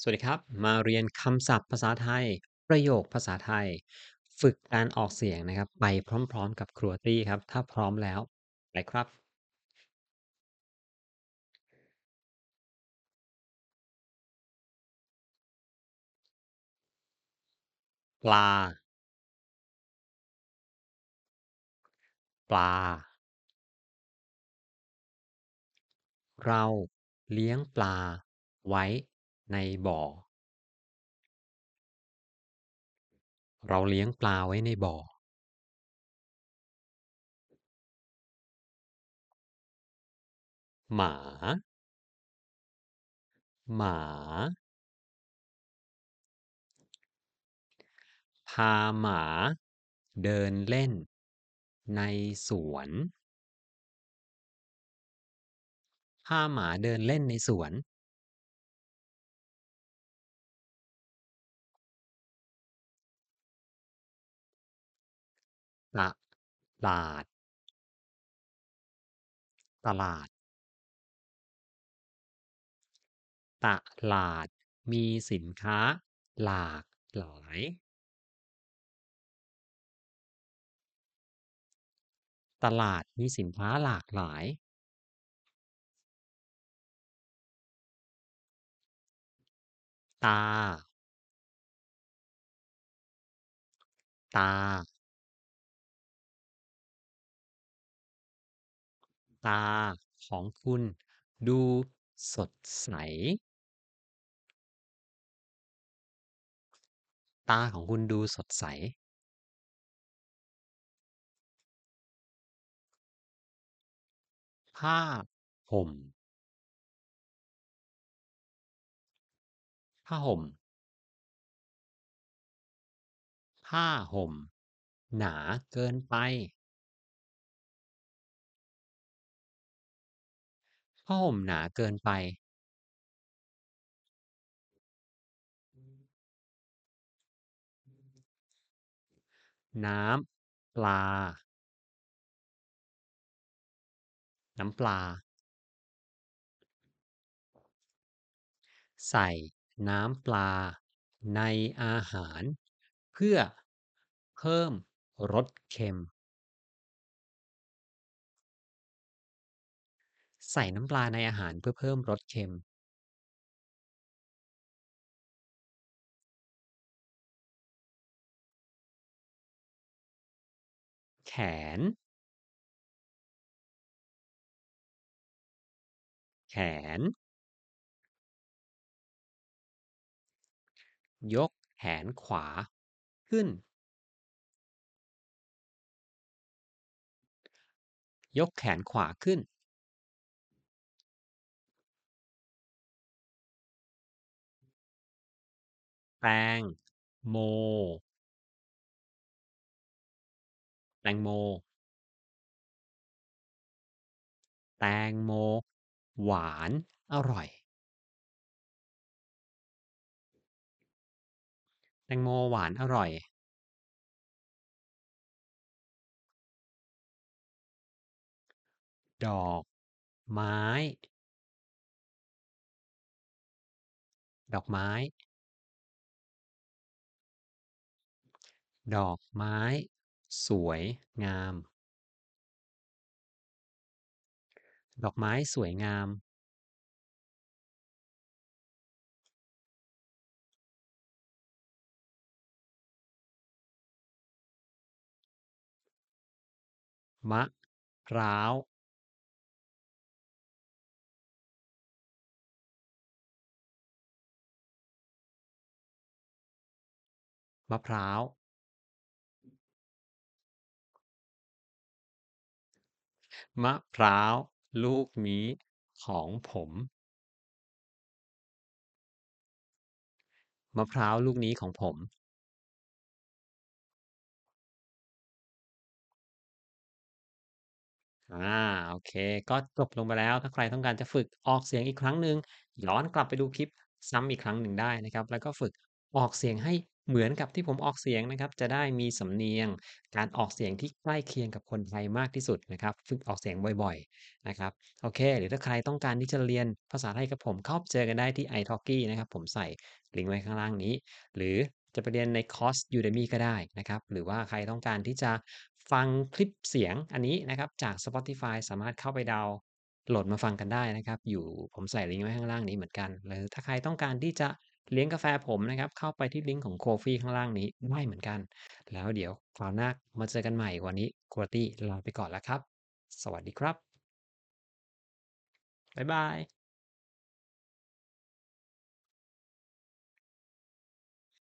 สวัสดีครับ มาเรียนคำศัพท์ภาษาไทย ประโยคภาษาไทย ฝึกการออกเสียงนะครับ ไปพร้อมๆ กับครูอาตี้ครับ ถ้าพร้อมแล้วไปครับ ปลา ปลา เราเลี้ยงปลาไว้ ในบ่อ เราเลี้ยงปลาไว้ในบ่อ หมา หมา พาหมาเดินเล่นในสวน พาหมาเดินเล่นในสวน ตลาด ตลาด ตลาดมีสินค้าหลากหลาย ตลาดมีสินค้าหลากหลาย ตา ตา ตาของคุณดูสดใส ตาของคุณดูสดใส ผ้าห่ม ผ้าห่ม ผ้าห่ม หนาเกินไป ผ้าห่มหนาเกินไปน้ำปลา น้ำปลา ใส่น้ำปลาในอาหาร เพื่อเพิ่มรสเค็ม ใส่น้ำปลาในอาหารเพื่อเพิ่มรสเค็มแขน แขน ยกแขนขวาขึ้น ยกแขนขวาขึ้น แตงโม แตงโม แตงโม หวาน อร่อย แตงโมหวาน อร่อย ดอก ไม้ ดอกไม้ ดอกไม้สวยงาม ดอกไม้สวยงาม มะพร้าว มะพร้าว มะพร้าวลูกนี้ของผมมะพร้าวลูกนี้ของผมอาโอเค ก็จบลงไปแล้ว ถ้าใครต้องการจะฝึกออกเสียงอีกครั้งหนึ่ง ย้อนกลับไปดูคลิปซ้ำอีกครั้งหนึ่งได้นะครับ แล้วก็ฝึกออกเสียงให้ เหมือนกับที่ผมออกเสียงนะครับ จะได้มีสำเนียง การออกเสียงที่ใกล้เคียงกับคนไทยมากที่สุดนะครับ ฝึกออกเสียงบ่อยๆนะครับ โอเค หรือถ้าใครต้องการที่จะเรียนภาษาไทยกับผมเข้าไปเจอกันได้ที่ italki นะครับ ผมใส่ลิงก์ไว้ข้างล่างนี้ หรือจะไปเรียนในคอร์ส Udemy ก็ได้นะครับ หรือว่าใครต้องการที่จะฟังคลิปเสียงอันนี้นะครับจาก Spotify สามารถเข้าไปดาวโหลดมาฟังกันได้นะครับ อยู่ผมใส่ลิงก์ไว้ข้างล่างนี้เหมือนกัน หรือถ้าใครต้องการที่จะ เลี้ยงกาแฟผมนะครับ เข้าไปที่ลิงก์ของโคฟี่ข้างล่างนี้ได้เหมือนกัน แล้วเดี๋ยวคราวหน้ามาเจอกันใหม่วันนี้คุณอาตี้ลาไปก่อนแล้วครับ สวัสดีครับ บ๊ายบาย